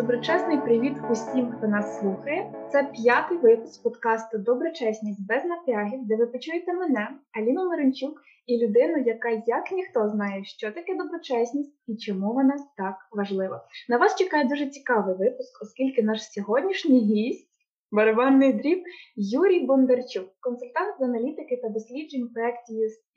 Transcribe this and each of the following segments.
доброчесний привіт усім, хто нас слухає. Це п'ятий випуск подкасту Доброчесність без напрягів, де ви почуєте мене, Аліну Маринчук, і людину, яка як ніхто знає, що таке доброчесність і чому вона так важлива. На вас чекає дуже цікавий випуск, оскільки наш сьогоднішній гість Барабанний дріб Юрій Бондарчук, консультант з аналітики та досліджень проєктів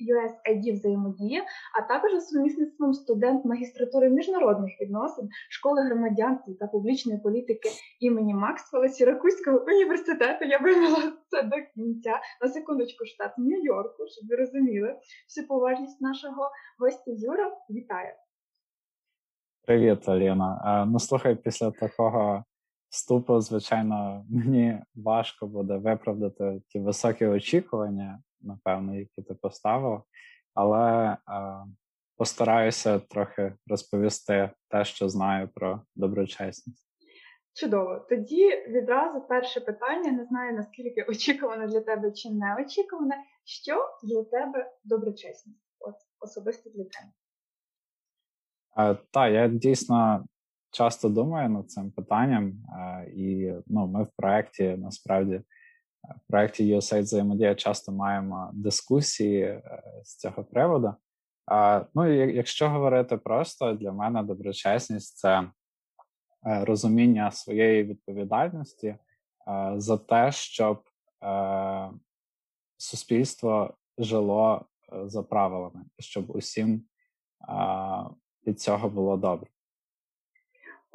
USAID взаємодія, а також за сумісництвом студент магістратури міжнародних відносин школи громадянства та публічної політики імені Максвелла Сіракузького університету. Я вивела це до кінця. На секундочку, штат Нью-Йорку, щоб ви розуміли всю поважність нашого гостя Юра. Вітаю! Привіт, Аліна. Ну слухай, після такого вступу, звичайно, мені важко буде виправдати ті високі очікування, напевно, які ти поставив, але е, постараюся трохи розповісти те, що знаю про доброчесність. Чудово. Тоді відразу перше питання. Не знаю наскільки очікуване для тебе чи не очікуване. Що для тебе доброчесність? От особисто для тебе? Е, так, я дійсно часто думаю над цим питанням, і ну, ми в проєкті насправді в проєкті USAID взаємодія часто маємо дискусії е, з цього приводу. Ну, якщо говорити просто, для мене доброчесність це е, розуміння своєї відповідальності е, за те, щоб суспільство жило за правилами, щоб усім від цього було добре.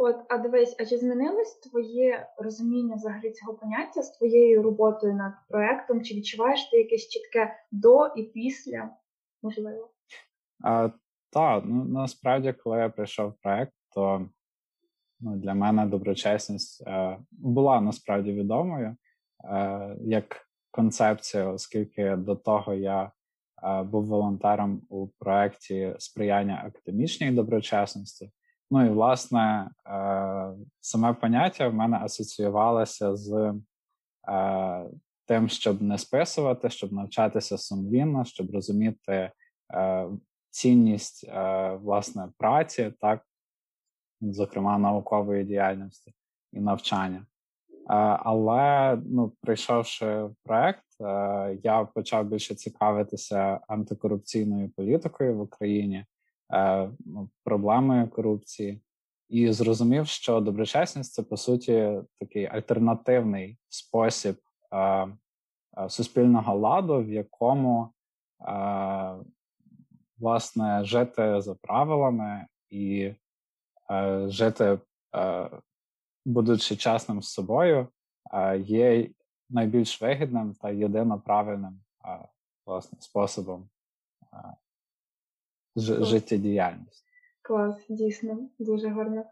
От, а дивись, а чи змінилось твоє розуміння взагалі цього поняття з твоєю роботою над проектом? Чи відчуваєш ти якесь чітке до і після? Можливо? А, Так, ну насправді, коли я прийшов в проект, то ну, для мене доброчесність е, була насправді відомою е, як концепція, оскільки до того я е, був волонтером у проєкті сприяння академічній доброчесності. Ну і власне е, саме поняття в мене асоціювалося з е, тим, щоб не списувати, щоб навчатися сумлінно, щоб розуміти е, цінність власне праці, так, зокрема наукової діяльності і навчання. Але ну, прийшовши в проект, я почав більше цікавитися антикорупційною політикою в Україні. Е, ну, проблемою корупції, і зрозумів, що доброчесність це по суті такий альтернативний спосіб е, е, суспільного ладу, в якому власне жити за правилами і жити, будучи чесним з собою, є найбільш вигідним та єдино правильним власне способом ж, життєдіяльність. Клас, дійсно, дуже гарно.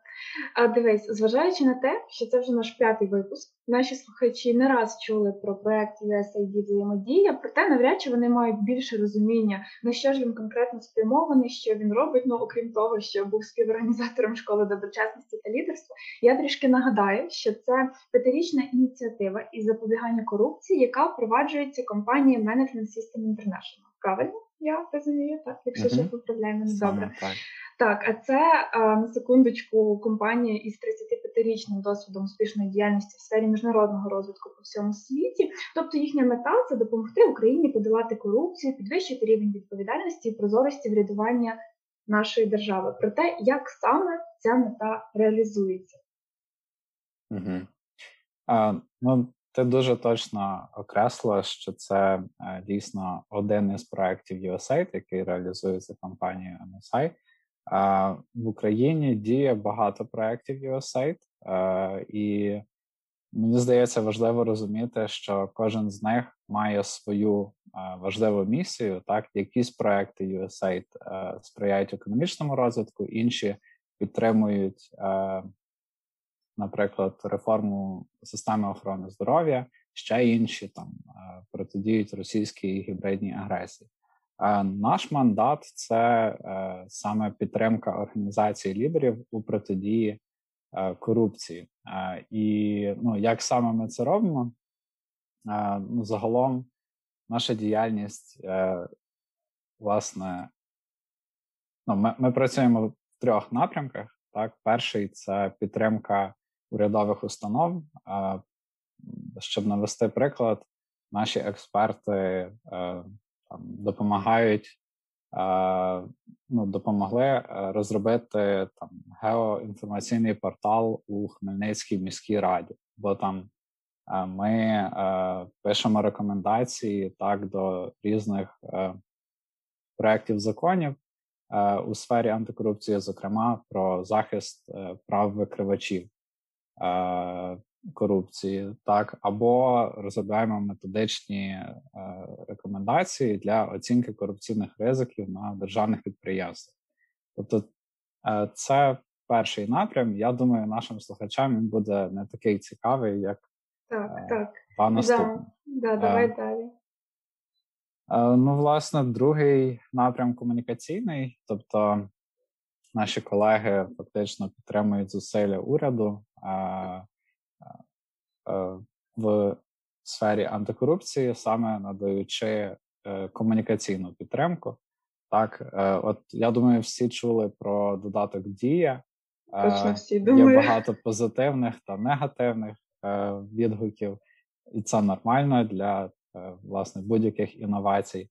А дивись, зважаючи на те, що це вже наш п'ятий випуск, наші слухачі не раз чули про проект USAID взаємодія, проте навряд чи вони мають більше розуміння, на що ж він конкретно спрямований, що він робить. Ну окрім того, що був співорганізатором школи доброчесності та лідерства. Я трішки нагадаю, що це п'ятирічна ініціатива із запобігання корупції, яка впроваджується компанією Management System International. Правильно? Я розумію, так, якщо ще поправляє мене добре. Так. так, а це на секундочку компанія із 35-річним досвідом успішної діяльності в сфері міжнародного розвитку по всьому світі. Тобто їхня мета це допомогти Україні подолати корупцію, підвищити рівень відповідальності і прозорості врядування нашої держави. Про те, як саме ця мета реалізується. Угу. А, ну, ти дуже точно окреслила, що це е, дійсно один із проєктів USAID, який реалізується компанією MSI. Е, в Україні діє багато проєктів USAID, е, і мені здається, важливо розуміти, що кожен з них має свою важливу місію. Так, якісь проекти USAID сприяють економічному розвитку, інші підтримують наприклад, реформу системи охорони здоров'я, ще інші там е, протидіють російській гібридній агресії. Е, наш мандат це е, саме підтримка організації лідерів у протидії корупції. І ну, як саме ми це робимо? Ну, Загалом наша діяльність, власне, ну, ми, ми працюємо в трьох напрямках. Так, перший це підтримка урядових установ. Щоб навести приклад, наші експерти там допомагають ну, допомогли розробити там геоінформаційний портал у Хмельницькій міській раді, бо там ми пишемо рекомендації так до різних проєктів законів у сфері антикорупції, зокрема про захист е, прав викривачів корупції, так або розробляємо методичні е, рекомендації для оцінки корупційних ризиків на державних підприємствах. Тобто, е, це перший напрям. Я думаю, нашим слухачам він буде не такий цікавий, як так, так. Да, да, давай далі. Ну, власне, другий напрям комунікаційний, тобто наші колеги фактично підтримують зусилля уряду в сфері антикорупції, саме надаючи е, комунікаційну підтримку. Так, е, от я думаю, всі чули про додаток Дія. Точно всі Є багато позитивних та негативних е, відгуків, і це нормально для власне будь-яких інновацій.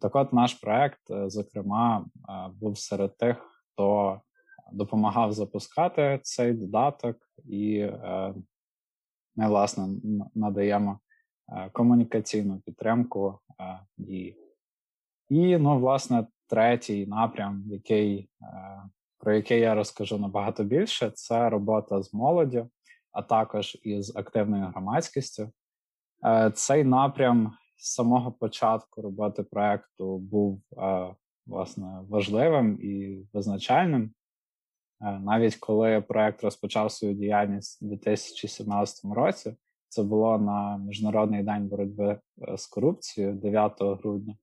Так, от наш проект, зокрема, був серед тих, хто допомагав запускати цей додаток і ми власне надаємо е, комунікаційну підтримку е, дії. І, ну, власне, третій напрям, який, е, про який я розкажу набагато більше, це робота з молоддю, а також із активною громадськістю. Цей напрям з самого початку роботи проекту був власне важливим і визначальним. Е, навіть коли проект розпочав свою діяльність у 2017 році, це було на міжнародний день боротьби е, з корупцією 9 грудня,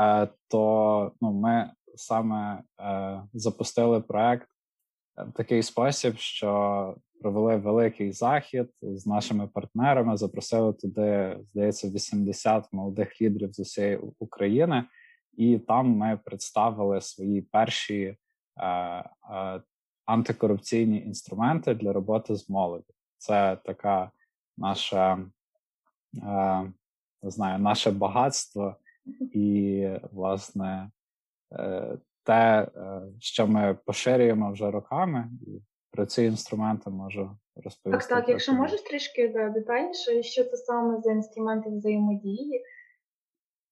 е, то ну, ми саме запустили проект в такий спосіб, що провели великий захід з нашими партнерами, запросили туди, здається, 80 молодих лідерів з усієї України, і там ми представили свої перші антикорупційні інструменти для роботи з молоддю. Це така наша е, не знаю, наше багатство і, власне, е, те, е, що ми поширюємо вже роками, і про ці інструменти можу розповісти. Так, так, якщо можеш трішки детальніше, що це саме за інструменти взаємодії?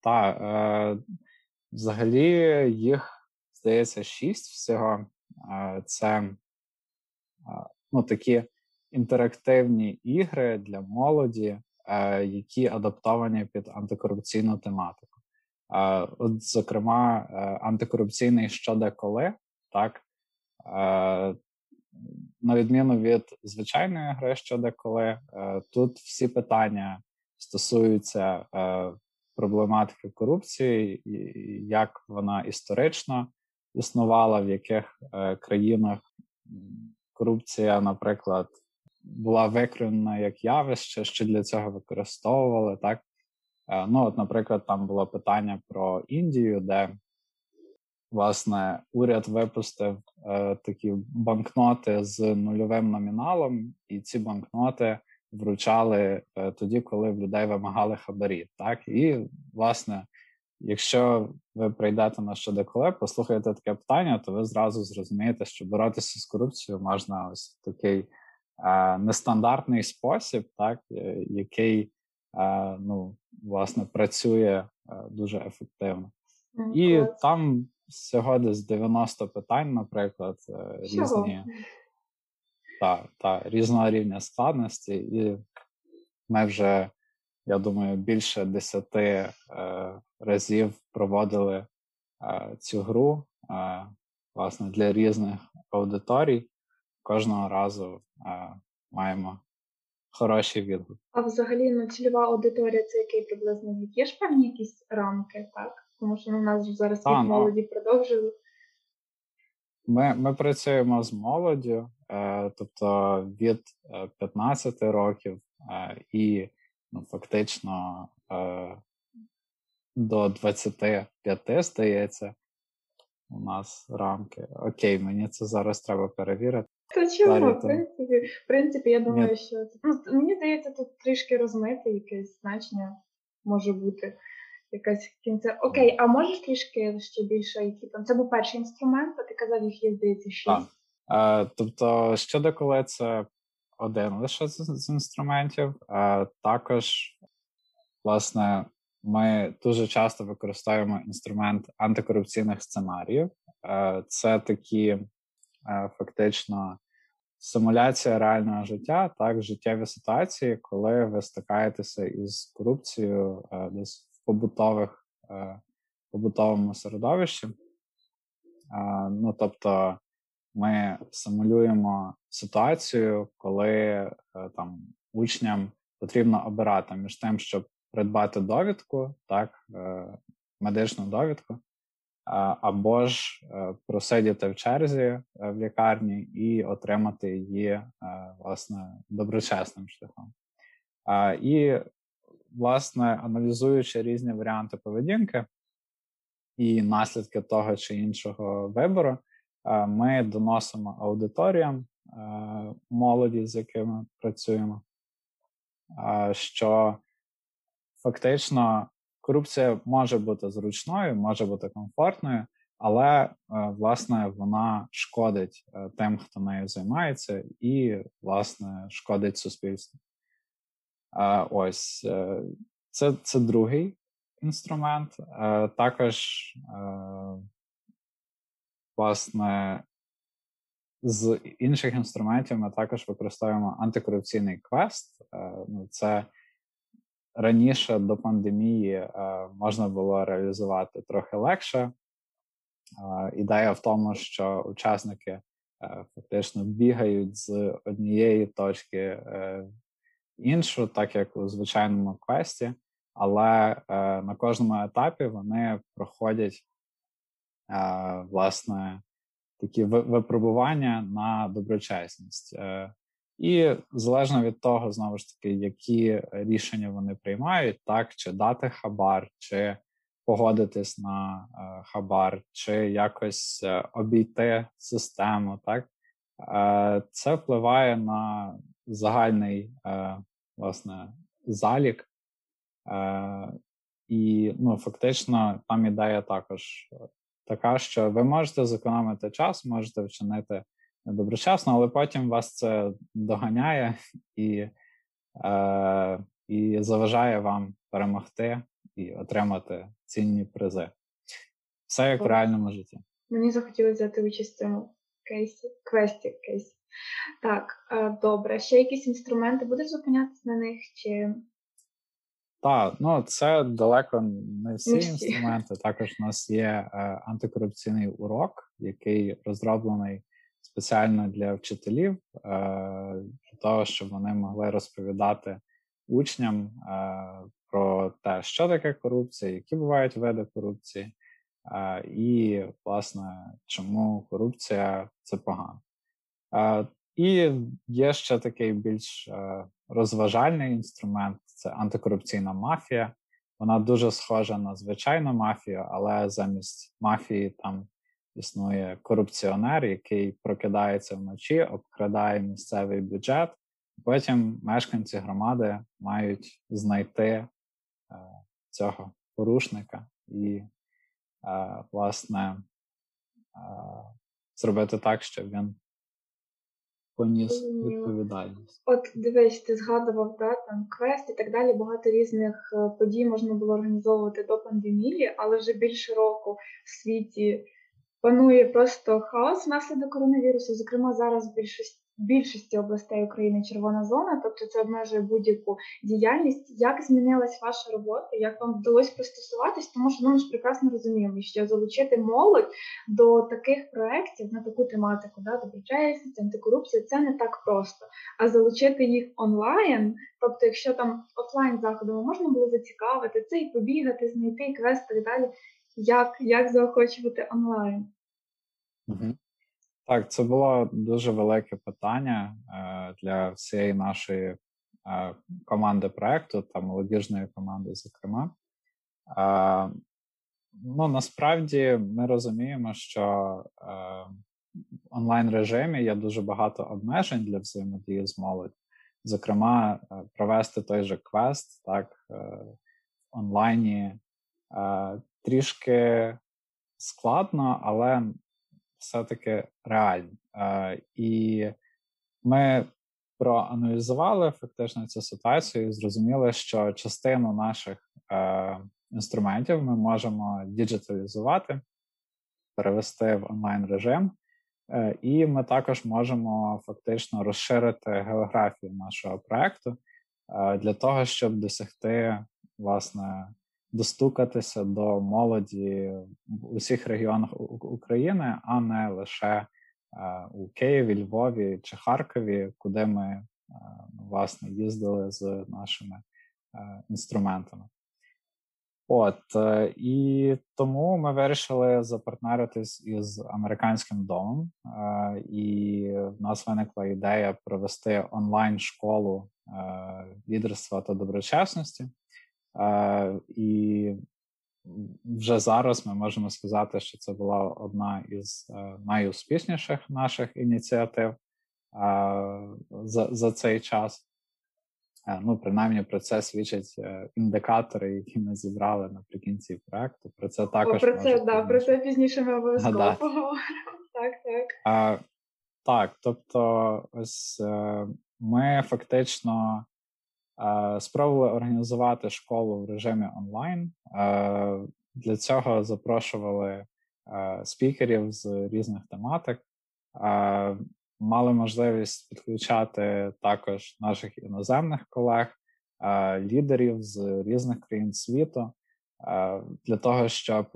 Так, е, взагалі їх здається шість всього це ну, такі інтерактивні ігри для молоді, які адаптовані під антикорупційну тематику. От, зокрема, е, антикорупційний що де коли, так на відміну від звичайної гри що де коли, е, тут всі питання стосуються е, проблематики корупції, як вона історично існувала, в яких е, країнах корупція, наприклад, була викривлена як явище, що для цього використовували. так. Е, ну, от, наприклад, там було питання про Індію, де власне уряд випустив е, такі банкноти з нульовим номіналом, і ці банкноти вручали е, тоді, коли в людей вимагали хабарі. Так, і власне Якщо ви прийдете на щодеколе, послухаєте таке питання, то ви зразу зрозумієте, що боротися з корупцією можна ось такий е, нестандартний спосіб, так е, який е, ну, власне працює е, дуже ефективно. І там всього десь 90 питань, наприклад, е, різні. Та, та, різного рівня складності, і ми вже я думаю, більше десяти е, разів проводили е, цю гру е, власне для різних аудиторій. Кожного разу е, маємо хороші відгуки. А взагалі ну, цільова аудиторія це який приблизно? Є ж певні якісь рамки, так? Тому що ну, у нас зараз від ну, молоді продовжили. Ми ми працюємо з молоддю, е, тобто від 15 е, років е, і ну, фактично е, до 25, здається, у нас рамки. Окей, мені це зараз треба перевірити. Та чому? В принципі, в принципі, я думаю, що ну, мені здається, тут трішки розмити якесь значення може бути. Якась кінця. Окей, а можеш трішки ще більше, які там це був перший інструмент, а ти казав, їх є здається шість. А, тобто, щодо коли це один лише з, з інструментів, а також, власне, ми дуже часто використовуємо інструмент антикорупційних сценаріїв. Це такі фактично симуляція реального життя, так, життєві ситуації, коли ви стикаєтеся із корупцією десь в побутових побутовому середовищі. Ну, тобто, ми симулюємо ситуацію, коли там учням потрібно обирати між тим, щоб придбати довідку, так, е, медичну довідку, або ж е, просидіти в черзі е, в лікарні і отримати її власне доброчесним шляхом. І, власне, аналізуючи різні варіанти поведінки і наслідки того чи іншого вибору, ми доносимо аудиторіям молоді, з якими працюємо, що фактично корупція може бути зручною, може бути комфортною, але е, власне вона шкодить е, тим, хто нею займається, і власне шкодить суспільству. Ось е, це, це другий інструмент. Також, власне, з інших інструментів ми також використовуємо антикорупційний квест. Ну, Це раніше до пандемії е, можна було реалізувати трохи легше. Е, ідея в тому, що учасники е, фактично бігають з однієї точки в іншу, так як у звичайному квесті, але на кожному етапі вони проходять власне такі випробування на доброчесність. І залежно від того, знову ж таки, які рішення вони приймають, так чи дати хабар, чи погодитись на е, хабар, чи якось е, обійти систему, так е, це впливає на загальний власне залік. І ну, фактично там ідея також така, що ви можете зекономити час, можете вчинити доброчасно, але потім вас це доганяє і е, і заважає вам перемогти і отримати цінні призи. Все як в реальному житті. Мені захотілося взяти участь в цьому кейсі, квесті кейсі. Так, е, добре. Ще якісь інструменти будеш зупинятися на них? чи... Так, ну це далеко не всі, не інструменти. Також у нас є е, антикорупційний урок, який розроблений спеціально для вчителів, е, для того, щоб вони могли розповідати учням е, про те, що таке корупція, які бувають види корупції, е, і, власне, чому корупція це погано. І є ще такий більш розважальний інструмент це антикорупційна мафія. Вона дуже схожа на звичайну мафію, але замість мафії там існує корупціонер, який прокидається вночі, обкрадає місцевий бюджет. Потім мешканці громади мають знайти е, цього порушника і, е, власне, е, зробити так, щоб він поніс відповідальність. От дивись, ти згадував да, там квест і так далі. Багато різних е, подій можна було організовувати до пандемії, але вже більше року в світі панує просто хаос внаслідок коронавірусу. Зокрема, зараз в більшості більшості областей України червона зона, тобто це обмежує будь-яку діяльність. Як змінилась ваша робота? Як вам вдалося пристосуватись? Тому що ну, ми ж прекрасно розуміємо, що залучити молодь до таких проєктів на таку тематику, да, доброчесність, антикорупція, це не так просто. А залучити їх онлайн, тобто, якщо там офлайн заходами можна було зацікавити це і побігати, знайти квест і так далі як як заохочувати онлайн? Так, це було дуже велике питання е, для всієї нашої е, команди проекту та молодіжної команди, зокрема. Е, ну насправді ми розуміємо, що е, онлайн режимі є дуже багато обмежень для взаємодії з молоддю. Зокрема, провести той же квест так, в онлайні трішки складно, але все-таки реально. І ми проаналізували фактично цю ситуацію і зрозуміли, що частину наших інструментів ми можемо діджиталізувати, перевести в онлайн режим, е, і ми також можемо фактично розширити географію нашого проекту е, для того, щоб досягти власне достукатися до молоді в усіх регіонах України, а не лише е, у Києві, Львові чи Харкові, куди ми власне їздили з нашими інструментами. От е, і тому ми вирішили запартнеритись із американським домом, е, і в нас виникла ідея провести онлайн школу е, лідерства та доброчесності. І вже зараз ми можемо сказати, що це була одна із найуспішніших наших ініціатив за, за цей час. Е, ну, принаймні про це свідчать е, індикатори, які ми зібрали наприкінці проекту. Про це також О, про це да, про це пізніше ми обов'язково поговоримо. Так, так. А, Так, тобто, ось е, ми фактично спробували організувати школу в режимі онлайн. Для цього запрошували спікерів з різних тематик мали можливість підключати також наших іноземних колег, лідерів з різних країн світу для того, щоб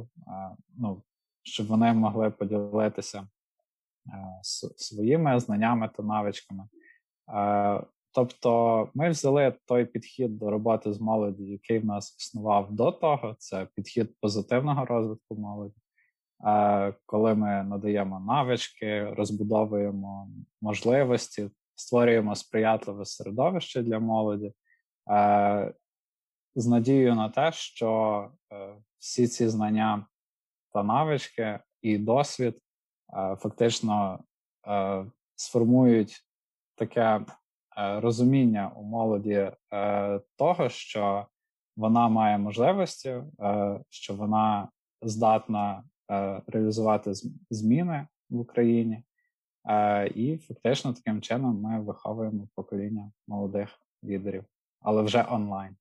ну, щоб вони могли поділитися своїми знаннями та навичками. Тобто ми взяли той підхід до роботи з молоді, який в нас існував до того, це підхід позитивного розвитку молоді. Коли ми надаємо навички, розбудовуємо можливості, створюємо сприятливе середовище для молоді, з надією на те, що е, всі ці знання та навички і досвід фактично е, сформують таке е, розуміння у молоді того, що вона має можливості, що вона здатна Е, реалізувати зміни в Україні, е, і фактично таким чином ми виховуємо покоління молодих лідерів, але вже онлайн.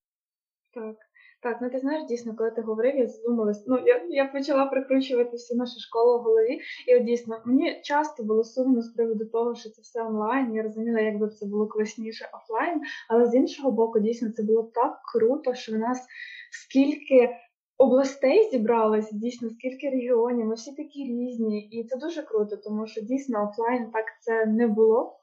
Так. Так, ну ти знаєш, дійсно, коли ти говорив, я задумалась. Ну я я почала прикручувати всю нашу школу в голові, і от дійсно мені часто було сумно з приводу того, що це все онлайн. Я розуміла, як би це було класніше офлайн, але з іншого боку, дійсно це було так круто, що в нас скільки областей зібралось дійсно скільки регіонів, ми всі такі різні, і це дуже круто, тому що дійсно офлайн так це не було.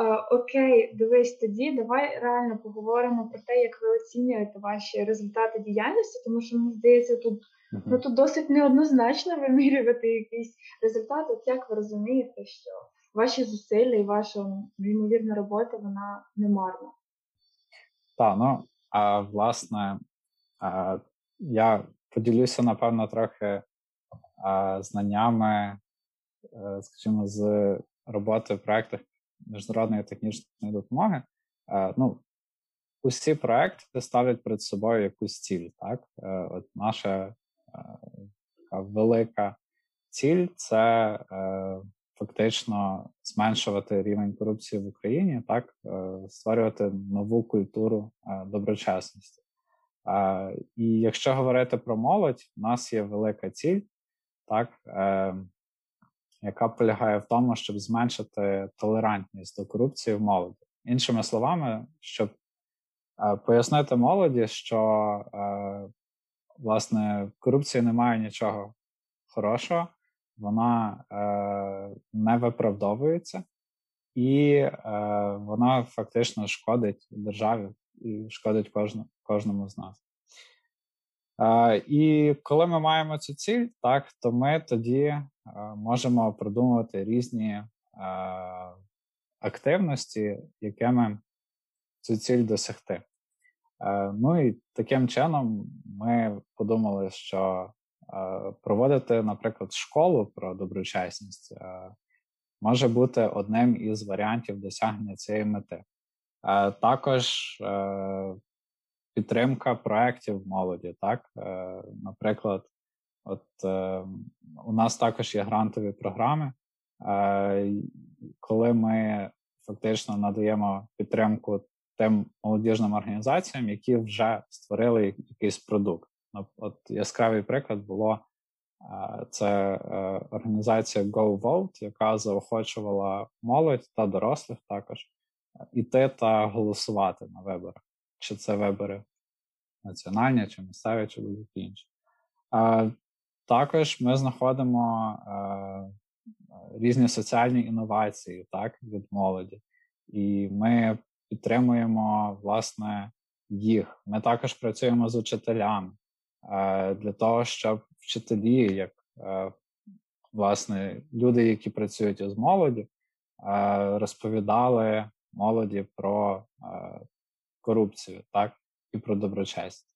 Е, окей, дивись тоді, давай реально поговоримо про те, як ви оцінюєте ваші результати діяльності, тому що мені здається, тут ну тут досить неоднозначно вимірювати якийсь результат. От як ви розумієте, що ваші зусилля і ваша неймовірна робота вона не марна? Так, ну а власне. Я поділюся, напевно, трохи знаннями, е, скажімо, з роботи в проєктах міжнародної технічної допомоги. Ну, Усі проекти ставлять перед собою якусь ціль. Так? Е, от Наша е, така велика ціль це фактично зменшувати рівень корупції в Україні, так, створювати нову культуру доброчесності. І якщо говорити про молодь, у нас є велика ціль, так, е, яка полягає в тому, щоб зменшити толерантність до корупції в молоді. Іншими словами, щоб е, пояснити молоді, що е, власне в корупції немає нічого хорошого, вона е, не виправдовується, і е, вона фактично шкодить державі і шкодить кожну, кожному з нас. Uh, і коли ми маємо цю ціль, так то ми тоді uh, можемо продумувати різні uh, активності, якими цю ціль досягти. Ну і таким чином ми подумали, що проводити, наприклад, школу про доброчесність може бути одним із варіантів досягнення цієї мети. Е, також е, підтримка проєктів молоді. Так, е, наприклад, от у нас також є грантові програми, коли ми фактично надаємо підтримку тим молодіжним організаціям, які вже створили якийсь продукт. От яскравий приклад було це організація GoVote, яка заохочувала молодь та дорослих також іти та голосувати на виборах. Чи це вибори національні, чи місцеві, чи будь-які інші. А, Також ми знаходимо а, різні соціальні інновації так, від молоді, і ми підтримуємо власне їх. Ми також працюємо з учителями а, для того, щоб вчителі, як власне люди, які працюють із молоді, розповідали молоді про е, корупцію, так, і про доброчесність.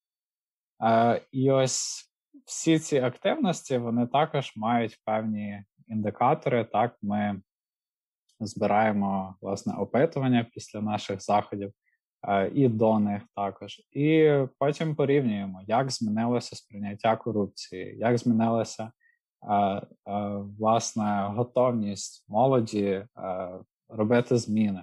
Е, І ось всі ці активності вони також мають певні індикатори. Так, ми збираємо власне опитування після наших заходів. Е, і до них також, і потім порівнюємо, як змінилося сприйняття корупції, як змінилася е, е, власне готовність молоді робити зміни,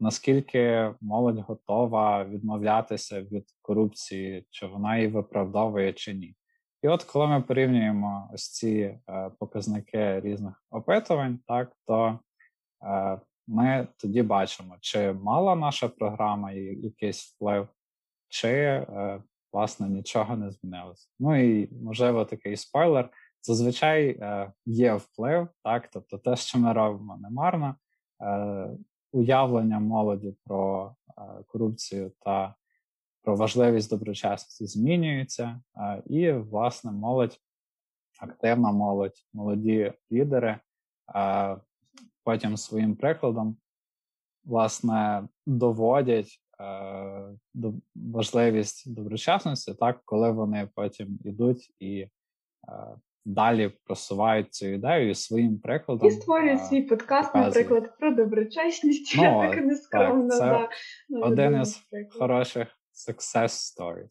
наскільки молодь готова відмовлятися від корупції, чи вона її виправдовує чи ні? І от коли ми порівнюємо ось ці е, показники різних опитувань, так то е, ми тоді бачимо, чи мала наша програма якийсь вплив, чи власне нічого не змінилося. Ну і можливо такий спойлер. Зазвичай є вплив, так тобто те, що ми робимо, не марно уявлення молоді про е, корупцію та про важливість доброчесності змінюється, е, і, власне, молодь, активна молодь, молоді лідери е, потім своїм прикладом власне доводять до важливість доброчесності, так коли вони потім йдуть і далі просувають цю ідею своїм прикладом. І створюють свій подкаст, показують. наприклад, про доброчесність. Ну, Я так нескромно. Так, це да, один із хороших success stories.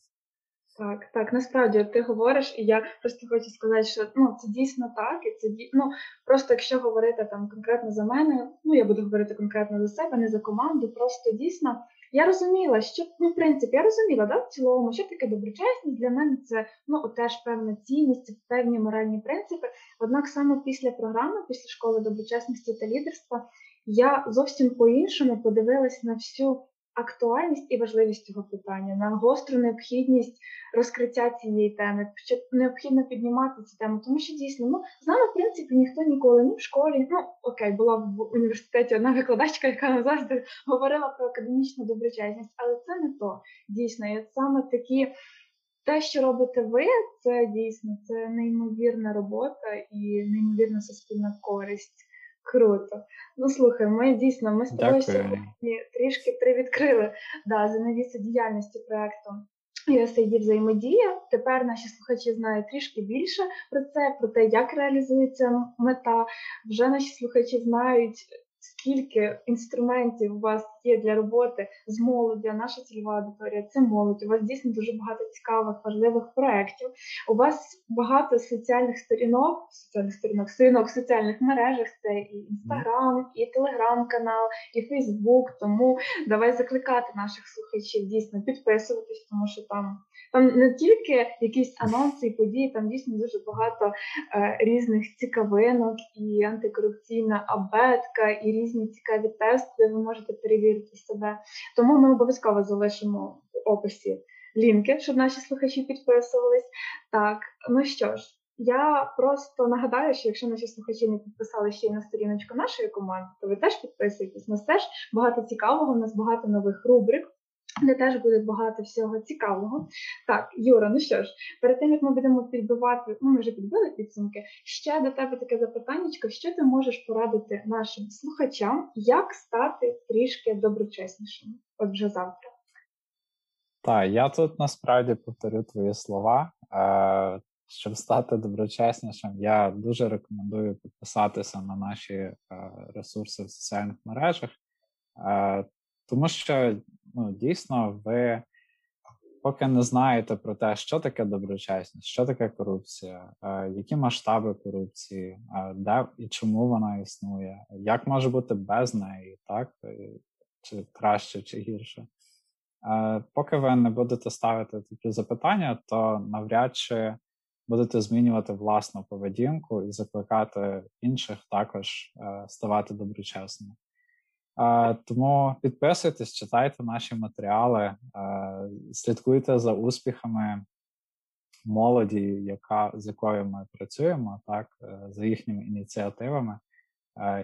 Так, так, насправді ти говориш, і я просто хочу сказати, що ну це дійсно так, і це ну просто якщо говорити там конкретно за мене, ну я буду говорити конкретно за себе, не за команду. Просто дійсно я розуміла, що ну в принципі я розуміла, да, в цілому, що таке доброчесність для мене це ну теж певна цінність, певні моральні принципи. Однак саме після програми, після школи доброчесності та лідерства, я зовсім по-іншому подивилась на всю актуальність і важливість цього питання, на гостру необхідність розкриття цієї теми, що необхідно піднімати цю тему, тому що дійсно ну з нами в принципі ніхто ніколи ні в школі. Ну окей, була в університеті одна викладачка, яка нам завжди говорила про академічну доброчесність, але це не то дійсно. І саме такі. Те, що робите ви, це дійсно це неймовірна робота і неймовірна суспільна користь. Круто. Ну слухай, ми дійсно ми з тобою сьогодні трішки привідкрили да, занавіси діяльності проекту. USAID взаємодія. Тепер наші слухачі знають трішки більше про це, про те, як реалізується мета. Вже наші слухачі знають скільки інструментів у вас є для роботи з молоді, наша цільова аудиторія це молодь. У вас дійсно дуже багато цікавих, важливих проєктів. У вас багато соціальних сторінок, соціальних сторінок, сторінок в соціальних мережах. Це і інстаграм, і телеграм-канал, і Фейсбук. Тому давай закликати наших слухачів дійсно підписуватись, тому що там. Там не тільки якісь анонси і події, там дійсно дуже багато е, різних цікавинок, і антикорупційна абетка, і різні цікаві тести, де ви можете перевірити себе. Тому ми обов'язково залишимо в описі лінки, щоб наші слухачі підписувались. Так, ну що ж. Я просто нагадаю, що якщо наші слухачі не підписали ще й на сторіночку нашої команди, то ви теж підписуйтесь. Нас теж багато цікавого, у нас багато нових рубрик де теж буде багато всього цікавого. Так, Юра, ну що ж, перед тим як ми будемо підбивати, ну ми вже підбили підсумки. Ще до тебе таке запитання, що ти можеш порадити нашим слухачам, як стати трішки доброчеснішим? От вже завтра. Так, я тут насправді повторю твої слова. Е, щоб стати доброчеснішим, я дуже рекомендую підписатися на наші е, ресурси в соціальних мережах, е, тому що ну, дійсно ви поки не знаєте про те, що таке доброчесність, що таке корупція, е, які масштаби корупції, е, де і чому вона існує, як може бути без неї, так е, чи краще, чи гірше. Поки ви не будете ставити такі запитання, то навряд чи будете змінювати власну поведінку і закликати інших також ставати доброчесними. Тому підписуйтесь, читайте наші матеріали, слідкуйте за успіхами молоді, яка з якою ми працюємо, так е, за їхніми ініціативами.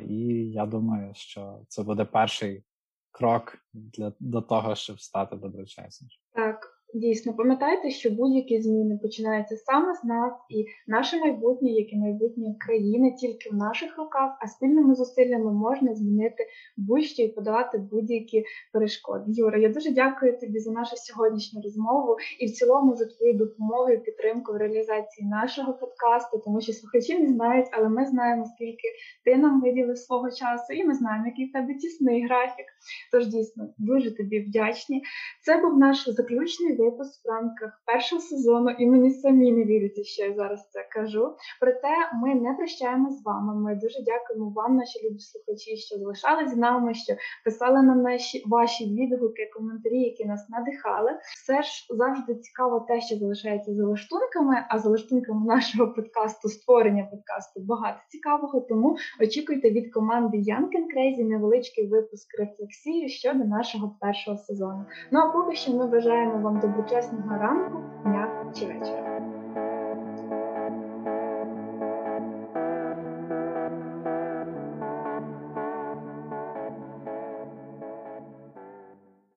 І я думаю, що це буде перший крок для до того, щоб стати доброчеснішим. Так. Дійсно, пам'ятайте, що будь-які зміни починаються саме з нас, і наше майбутнє, як і майбутнє країни, тільки в наших руках, а спільними зусиллями можна змінити будь-що і подолати будь-які перешкоди. Юра, я дуже дякую тобі за нашу сьогоднішню розмову і в цілому за твою допомогу і підтримку в реалізації нашого подкасту, тому що слухачі не знають, але ми знаємо, скільки ти нам виділив свого часу, і ми знаємо, який в тебе тісний графік. Тож дійсно дуже тобі вдячні. Це був наш заключний випуск в рамках першого сезону, і мені самі не віриться, що я зараз це кажу. Проте ми не прощаємо з вами. Ми дуже дякуємо вам, наші любі слухачі, що залишались з нами, що писали нам наші ваші відгуки, коментарі, які нас надихали. Все ж завжди цікаво те, що залишається за лаштунками, а за лаштунками нашого подкасту, створення подкасту багато цікавого. Тому очікуйте від команди and Crazy невеличкий випуск рефлексії щодо нашого першого сезону. Ну а поки що ми бажаємо вам доброчесного ранку, дня чи вечора.